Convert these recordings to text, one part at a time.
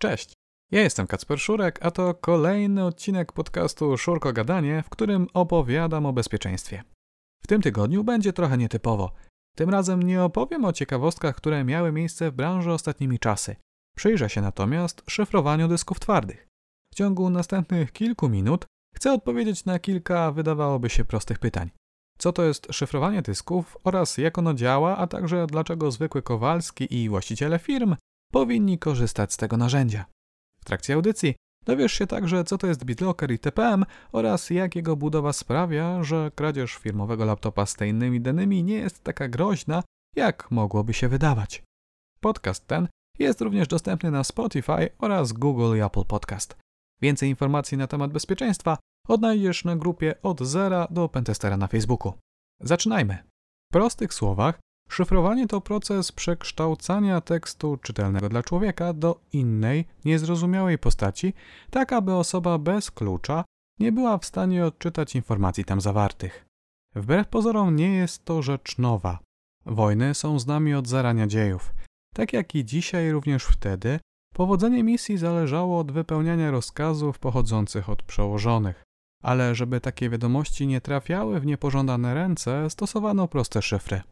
Cześć, ja jestem Kacper Szurek, a to kolejny odcinek podcastu Szurko Gadanie, w którym opowiadam o bezpieczeństwie. W tym tygodniu będzie trochę nietypowo. Tym razem nie opowiem o ciekawostkach, które miały miejsce w branży ostatnimi czasy. Przyjrzę się natomiast szyfrowaniu dysków twardych. W ciągu następnych kilku minut chcę odpowiedzieć na kilka wydawałoby się prostych pytań. Co to jest szyfrowanie dysków oraz jak ono działa, a także dlaczego zwykły Kowalski i właściciele firm powinni korzystać z tego narzędzia. W trakcie audycji dowiesz się także, co to jest BitLocker i TPM oraz jak jego budowa sprawia, że kradzież firmowego laptopa z tajnymi danymi nie jest taka groźna, jak mogłoby się wydawać. Podcast ten jest również dostępny na Spotify oraz Google i Apple Podcast. Więcej informacji na temat bezpieczeństwa odnajdziesz na grupie od zera do Pentestera na Facebooku. Zaczynajmy. W prostych słowach, Szyfrowanie to proces przekształcania tekstu czytelnego dla człowieka do innej, niezrozumiałej postaci, tak aby osoba bez klucza nie była w stanie odczytać informacji tam zawartych. Wbrew pozorom nie jest to rzecz nowa. Wojny są z nami od zarania dziejów. Tak jak i dzisiaj, również wtedy, powodzenie misji zależało od wypełniania rozkazów pochodzących od przełożonych. Ale żeby takie wiadomości nie trafiały w niepożądane ręce, stosowano proste szyfry.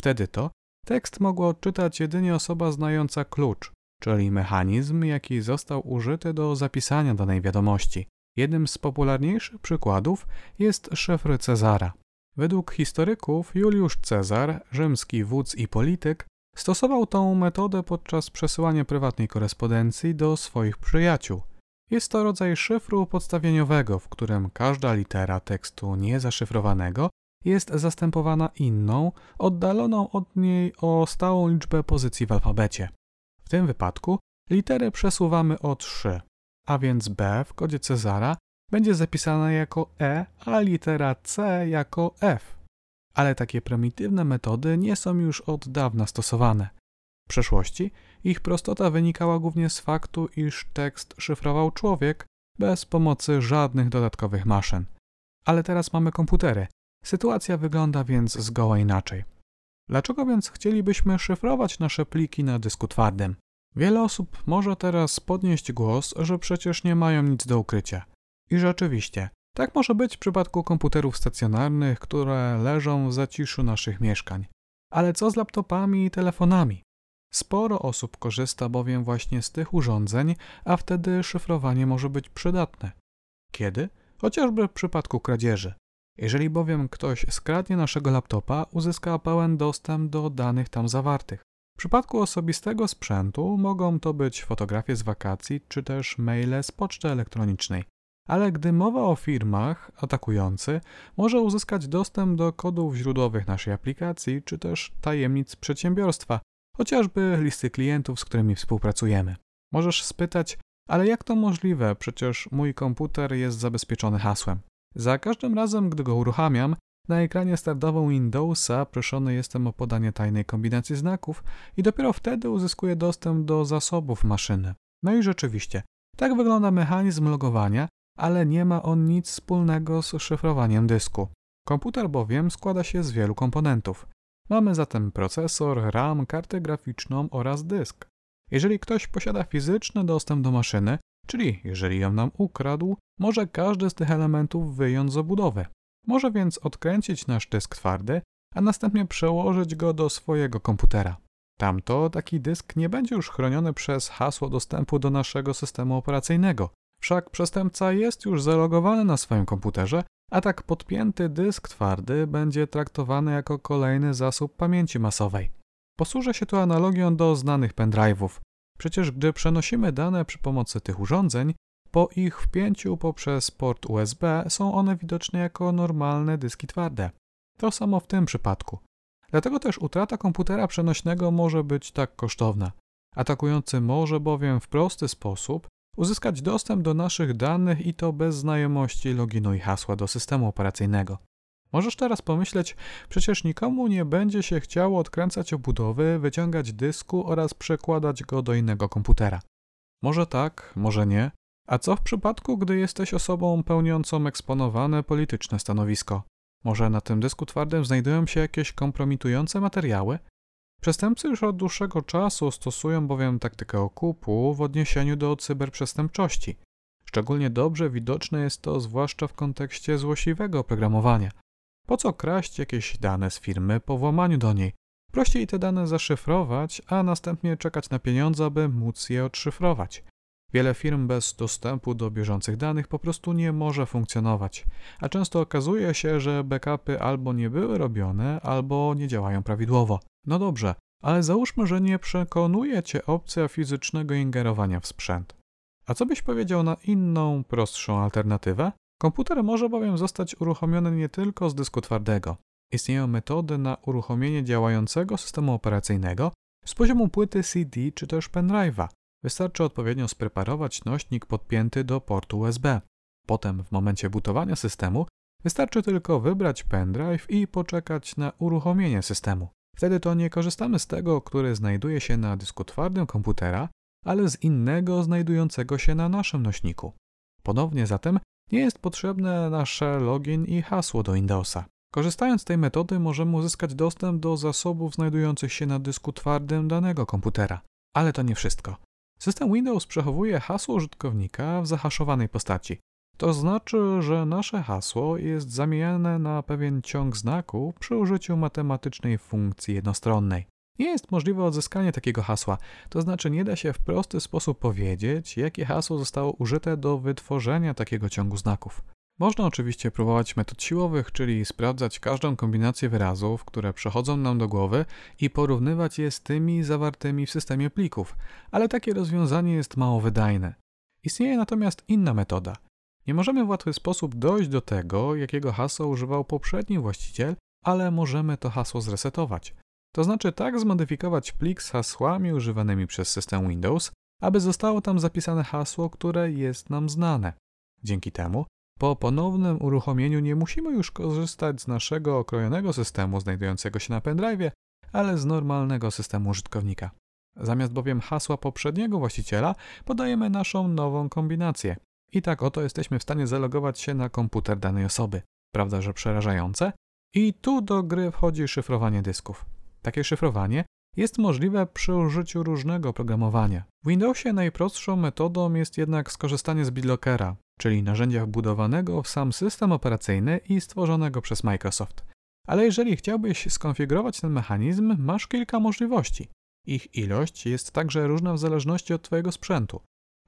Wtedy to tekst mogła odczytać jedynie osoba znająca klucz, czyli mechanizm, jaki został użyty do zapisania danej wiadomości. Jednym z popularniejszych przykładów jest szyfr Cezara. Według historyków Juliusz Cezar, rzymski wódz i polityk, stosował tą metodę podczas przesyłania prywatnej korespondencji do swoich przyjaciół. Jest to rodzaj szyfru podstawieniowego, w którym każda litera tekstu niezaszyfrowanego jest zastępowana inną, oddaloną od niej o stałą liczbę pozycji w alfabecie. W tym wypadku litery przesuwamy o 3, a więc B w kodzie Cezara będzie zapisana jako E, a litera C jako F. Ale takie prymitywne metody nie są już od dawna stosowane. W przeszłości ich prostota wynikała głównie z faktu, iż tekst szyfrował człowiek bez pomocy żadnych dodatkowych maszyn. Ale teraz mamy komputery, Sytuacja wygląda więc zgoła inaczej. Dlaczego więc chcielibyśmy szyfrować nasze pliki na dysku twardym? Wiele osób może teraz podnieść głos, że przecież nie mają nic do ukrycia. I rzeczywiście, tak może być w przypadku komputerów stacjonarnych, które leżą w zaciszu naszych mieszkań. Ale co z laptopami i telefonami? Sporo osób korzysta bowiem właśnie z tych urządzeń, a wtedy szyfrowanie może być przydatne. Kiedy? Chociażby w przypadku kradzieży. Jeżeli bowiem ktoś skradnie naszego laptopa, uzyska pełen dostęp do danych tam zawartych. W przypadku osobistego sprzętu mogą to być fotografie z wakacji czy też maile z poczty elektronicznej. Ale gdy mowa o firmach, atakujący może uzyskać dostęp do kodów źródłowych naszej aplikacji czy też tajemnic przedsiębiorstwa, chociażby listy klientów, z którymi współpracujemy. Możesz spytać, ale jak to możliwe? Przecież mój komputer jest zabezpieczony hasłem. Za każdym razem, gdy go uruchamiam, na ekranie startowym Windowsa proszony jestem o podanie tajnej kombinacji znaków i dopiero wtedy uzyskuję dostęp do zasobów maszyny. No i rzeczywiście, tak wygląda mechanizm logowania, ale nie ma on nic wspólnego z szyfrowaniem dysku. Komputer bowiem składa się z wielu komponentów. Mamy zatem procesor, RAM, kartę graficzną oraz dysk. Jeżeli ktoś posiada fizyczny dostęp do maszyny, Czyli jeżeli ją nam ukradł, może każdy z tych elementów wyjąć z obudowy. Może więc odkręcić nasz dysk twardy, a następnie przełożyć go do swojego komputera. Tamto taki dysk nie będzie już chroniony przez hasło dostępu do naszego systemu operacyjnego. Wszak przestępca jest już zalogowany na swoim komputerze, a tak podpięty dysk twardy będzie traktowany jako kolejny zasób pamięci masowej. Posłużę się tu analogią do znanych pendrive'ów. Przecież gdy przenosimy dane przy pomocy tych urządzeń, po ich wpięciu poprzez port USB są one widoczne jako normalne dyski twarde. To samo w tym przypadku. Dlatego też utrata komputera przenośnego może być tak kosztowna. Atakujący może bowiem w prosty sposób uzyskać dostęp do naszych danych i to bez znajomości loginu i hasła do systemu operacyjnego. Możesz teraz pomyśleć, przecież nikomu nie będzie się chciało odkręcać obudowy, wyciągać dysku oraz przekładać go do innego komputera. Może tak, może nie. A co w przypadku, gdy jesteś osobą pełniącą eksponowane polityczne stanowisko? Może na tym dysku twardym znajdują się jakieś kompromitujące materiały? Przestępcy już od dłuższego czasu stosują bowiem taktykę okupu w odniesieniu do cyberprzestępczości. Szczególnie dobrze widoczne jest to zwłaszcza w kontekście złośliwego oprogramowania. Po co kraść jakieś dane z firmy po włamaniu do niej? Prościej te dane zaszyfrować, a następnie czekać na pieniądze, aby móc je odszyfrować. Wiele firm bez dostępu do bieżących danych po prostu nie może funkcjonować, a często okazuje się, że backupy albo nie były robione, albo nie działają prawidłowo. No dobrze, ale załóżmy, że nie przekonuje cię opcja fizycznego ingerowania w sprzęt. A co byś powiedział na inną, prostszą alternatywę? Komputer może bowiem zostać uruchomiony nie tylko z dysku twardego. Istnieją metody na uruchomienie działającego systemu operacyjnego z poziomu płyty CD czy też pendrive'a. Wystarczy odpowiednio spreparować nośnik podpięty do portu USB. Potem, w momencie butowania systemu, wystarczy tylko wybrać pendrive i poczekać na uruchomienie systemu. Wtedy to nie korzystamy z tego, który znajduje się na dysku twardym komputera, ale z innego znajdującego się na naszym nośniku. Ponownie zatem nie jest potrzebne nasze login i hasło do Windowsa. Korzystając z tej metody możemy uzyskać dostęp do zasobów znajdujących się na dysku twardym danego komputera. Ale to nie wszystko. System Windows przechowuje hasło użytkownika w zahaszowanej postaci. To znaczy, że nasze hasło jest zamieniane na pewien ciąg znaków przy użyciu matematycznej funkcji jednostronnej. Nie jest możliwe odzyskanie takiego hasła, to znaczy nie da się w prosty sposób powiedzieć, jakie hasło zostało użyte do wytworzenia takiego ciągu znaków. Można oczywiście próbować metod siłowych, czyli sprawdzać każdą kombinację wyrazów, które przechodzą nam do głowy i porównywać je z tymi zawartymi w systemie plików, ale takie rozwiązanie jest mało wydajne. Istnieje natomiast inna metoda. Nie możemy w łatwy sposób dojść do tego, jakiego hasła używał poprzedni właściciel, ale możemy to hasło zresetować. To znaczy tak zmodyfikować plik z hasłami używanymi przez system Windows, aby zostało tam zapisane hasło, które jest nam znane. Dzięki temu po ponownym uruchomieniu nie musimy już korzystać z naszego okrojonego systemu znajdującego się na pendrive, ale z normalnego systemu użytkownika. Zamiast bowiem hasła poprzedniego właściciela podajemy naszą nową kombinację. I tak oto jesteśmy w stanie zalogować się na komputer danej osoby. Prawda, że przerażające? I tu do gry wchodzi szyfrowanie dysków. Takie szyfrowanie jest możliwe przy użyciu różnego oprogramowania. W Windowsie najprostszą metodą jest jednak skorzystanie z BitLockera, czyli narzędzia wbudowanego w sam system operacyjny i stworzonego przez Microsoft. Ale jeżeli chciałbyś skonfigurować ten mechanizm, masz kilka możliwości. Ich ilość jest także różna w zależności od Twojego sprzętu.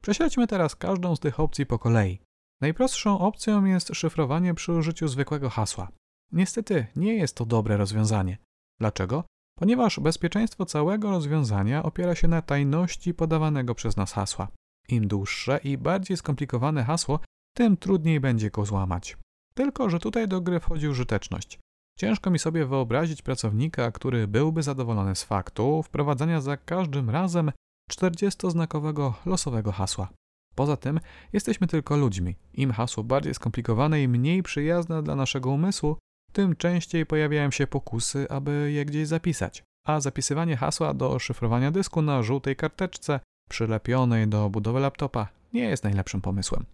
Prześledźmy teraz każdą z tych opcji po kolei. Najprostszą opcją jest szyfrowanie przy użyciu zwykłego hasła. Niestety nie jest to dobre rozwiązanie. Dlaczego? Ponieważ bezpieczeństwo całego rozwiązania opiera się na tajności podawanego przez nas hasła. Im dłuższe i bardziej skomplikowane hasło, tym trudniej będzie go złamać. Tylko, że tutaj do gry wchodzi użyteczność. Ciężko mi sobie wyobrazić pracownika, który byłby zadowolony z faktu wprowadzania za każdym razem 40-znakowego losowego hasła. Poza tym jesteśmy tylko ludźmi. Im hasło bardziej skomplikowane i mniej przyjazne dla naszego umysłu, tym częściej pojawiają się pokusy, aby je gdzieś zapisać. A zapisywanie hasła do szyfrowania dysku na żółtej karteczce przylepionej do budowy laptopa nie jest najlepszym pomysłem.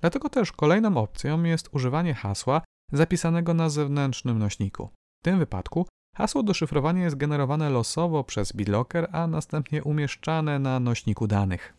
Dlatego też kolejną opcją jest używanie hasła zapisanego na zewnętrznym nośniku. W tym wypadku hasło do szyfrowania jest generowane losowo przez BitLocker, a następnie umieszczane na nośniku danych.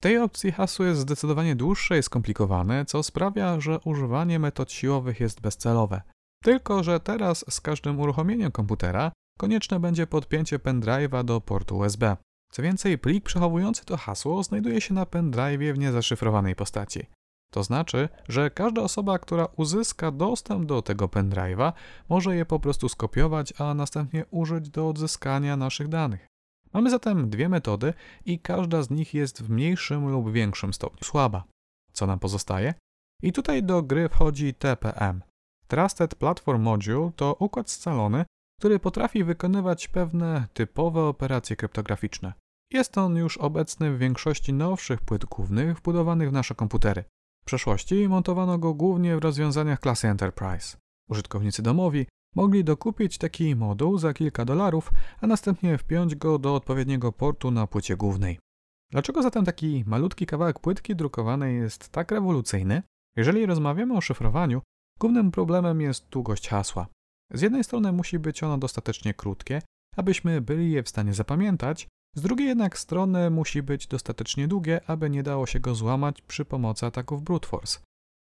W tej opcji hasło jest zdecydowanie dłuższe i skomplikowane, co sprawia, że używanie metod siłowych jest bezcelowe. Tylko, że teraz z każdym uruchomieniem komputera konieczne będzie podpięcie pendrive'a do portu USB. Co więcej, plik przechowujący to hasło znajduje się na pendrive w niezaszyfrowanej postaci. To znaczy, że każda osoba, która uzyska dostęp do tego pendrive'a, może je po prostu skopiować, a następnie użyć do odzyskania naszych danych. Mamy zatem dwie metody i każda z nich jest w mniejszym lub większym stopniu słaba. Co nam pozostaje? I tutaj do gry wchodzi TPM. Trusted Platform Module to układ scalony, który potrafi wykonywać pewne typowe operacje kryptograficzne. Jest on już obecny w większości nowszych płyt głównych wbudowanych w nasze komputery. W przeszłości montowano go głównie w rozwiązaniach klasy Enterprise. Użytkownicy domowi mogli dokupić taki moduł za kilka dolarów, a następnie wpiąć go do odpowiedniego portu na płycie głównej. Dlaczego zatem taki malutki kawałek płytki drukowanej jest tak rewolucyjny? Jeżeli rozmawiamy o szyfrowaniu, głównym problemem jest długość hasła. Z jednej strony musi być ono dostatecznie krótkie, abyśmy byli je w stanie zapamiętać, z drugiej jednak strony musi być dostatecznie długie, aby nie dało się go złamać przy pomocy ataków brute force.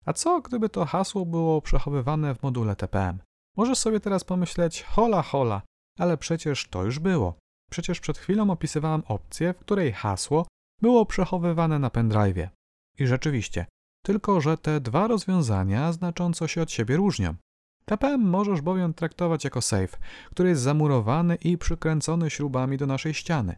A co gdyby to hasło było przechowywane w module TPM? Możesz sobie teraz pomyśleć, hola hola, ale przecież to już było. Przecież przed chwilą opisywałem opcję, w której hasło było przechowywane na pendrive'ie. I rzeczywiście, tylko że te dwa rozwiązania znacząco się od siebie różnią. TPM możesz bowiem traktować jako safe, który jest zamurowany i przykręcony śrubami do naszej ściany.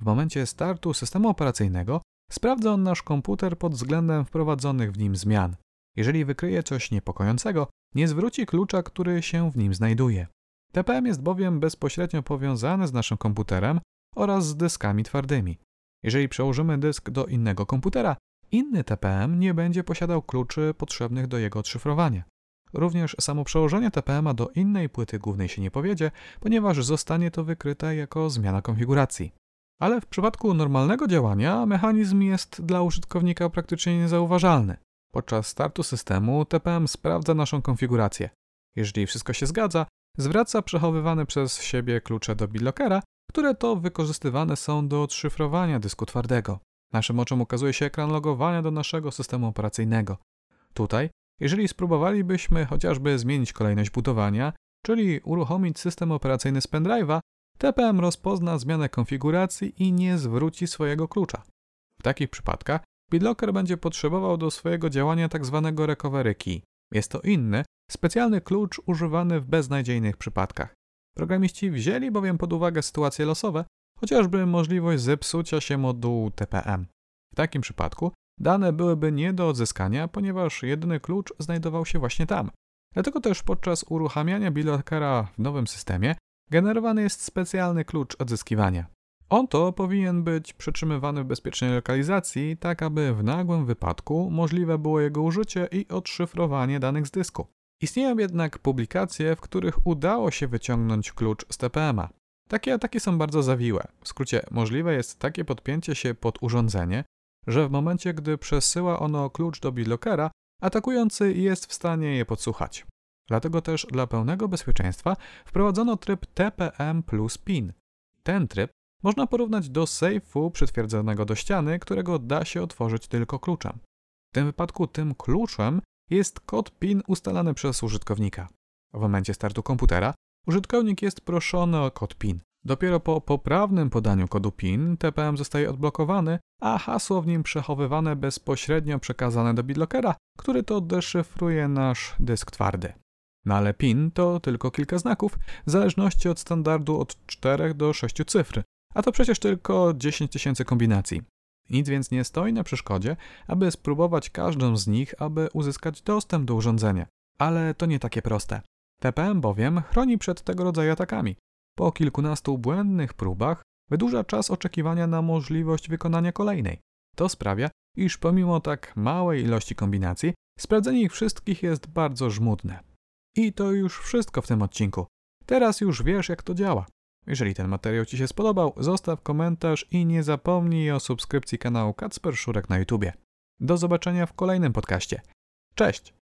W momencie startu systemu operacyjnego sprawdza on nasz komputer pod względem wprowadzonych w nim zmian. Jeżeli wykryje coś niepokojącego, nie zwróci klucza, który się w nim znajduje. TPM jest bowiem bezpośrednio powiązany z naszym komputerem oraz z dyskami twardymi. Jeżeli przełożymy dysk do innego komputera, inny TPM nie będzie posiadał kluczy potrzebnych do jego odszyfrowania. Również samo przełożenie TPM-a do innej płyty głównej się nie powiedzie, ponieważ zostanie to wykryte jako zmiana konfiguracji. Ale w przypadku normalnego działania mechanizm jest dla użytkownika praktycznie niezauważalny. Podczas startu systemu TPM sprawdza naszą konfigurację. Jeżeli wszystko się zgadza, zwraca przechowywane przez siebie klucze do BitLockera, które to wykorzystywane są do odszyfrowania dysku twardego. Naszym oczom ukazuje się ekran logowania do naszego systemu operacyjnego. Tutaj, jeżeli spróbowalibyśmy chociażby zmienić kolejność budowania, czyli uruchomić system operacyjny z pendrive'a, TPM rozpozna zmianę konfiguracji i nie zwróci swojego klucza. W takich przypadkach BitLocker będzie potrzebował do swojego działania tzw. Tak recovery key. Jest to inny, specjalny klucz używany w beznadziejnych przypadkach. Programiści wzięli bowiem pod uwagę sytuacje losowe, chociażby możliwość zepsucia się modułu TPM. W takim przypadku dane byłyby nie do odzyskania, ponieważ jedyny klucz znajdował się właśnie tam. Dlatego też podczas uruchamiania BitLockera w nowym systemie generowany jest specjalny klucz odzyskiwania. On to powinien być przytrzymywany w bezpiecznej lokalizacji, tak aby w nagłym wypadku możliwe było jego użycie i odszyfrowanie danych z dysku. Istnieją jednak publikacje, w których udało się wyciągnąć klucz z TPM-a. Takie ataki są bardzo zawiłe. W skrócie, możliwe jest takie podpięcie się pod urządzenie, że w momencie, gdy przesyła ono klucz do BitLockera, atakujący jest w stanie je podsłuchać. Dlatego też dla pełnego bezpieczeństwa wprowadzono tryb TPM plus PIN. Ten tryb można porównać do sejfu przytwierdzonego do ściany, którego da się otworzyć tylko kluczem. W tym wypadku tym kluczem jest kod PIN ustalany przez użytkownika. W momencie startu komputera użytkownik jest proszony o kod PIN. Dopiero po poprawnym podaniu kodu PIN TPM zostaje odblokowany, a hasło w nim przechowywane bezpośrednio przekazane do BitLockera, który to deszyfruje nasz dysk twardy. No ale PIN to tylko kilka znaków, w zależności od standardu od 4 do 6 cyfr, a to przecież tylko 10 tysięcy kombinacji. Nic więc nie stoi na przeszkodzie, aby spróbować każdą z nich, aby uzyskać dostęp do urządzenia. Ale to nie takie proste. TPM bowiem chroni przed tego rodzaju atakami. Po kilkunastu błędnych próbach wydłuża czas oczekiwania na możliwość wykonania kolejnej. To sprawia, iż pomimo tak małej ilości kombinacji, sprawdzenie ich wszystkich jest bardzo żmudne. I to już wszystko w tym odcinku. Teraz już wiesz, jak to działa. Jeżeli ten materiał Ci się spodobał, zostaw komentarz i nie zapomnij o subskrypcji kanału Kacper Szurek na YouTubie. Do zobaczenia w kolejnym podcaście. Cześć!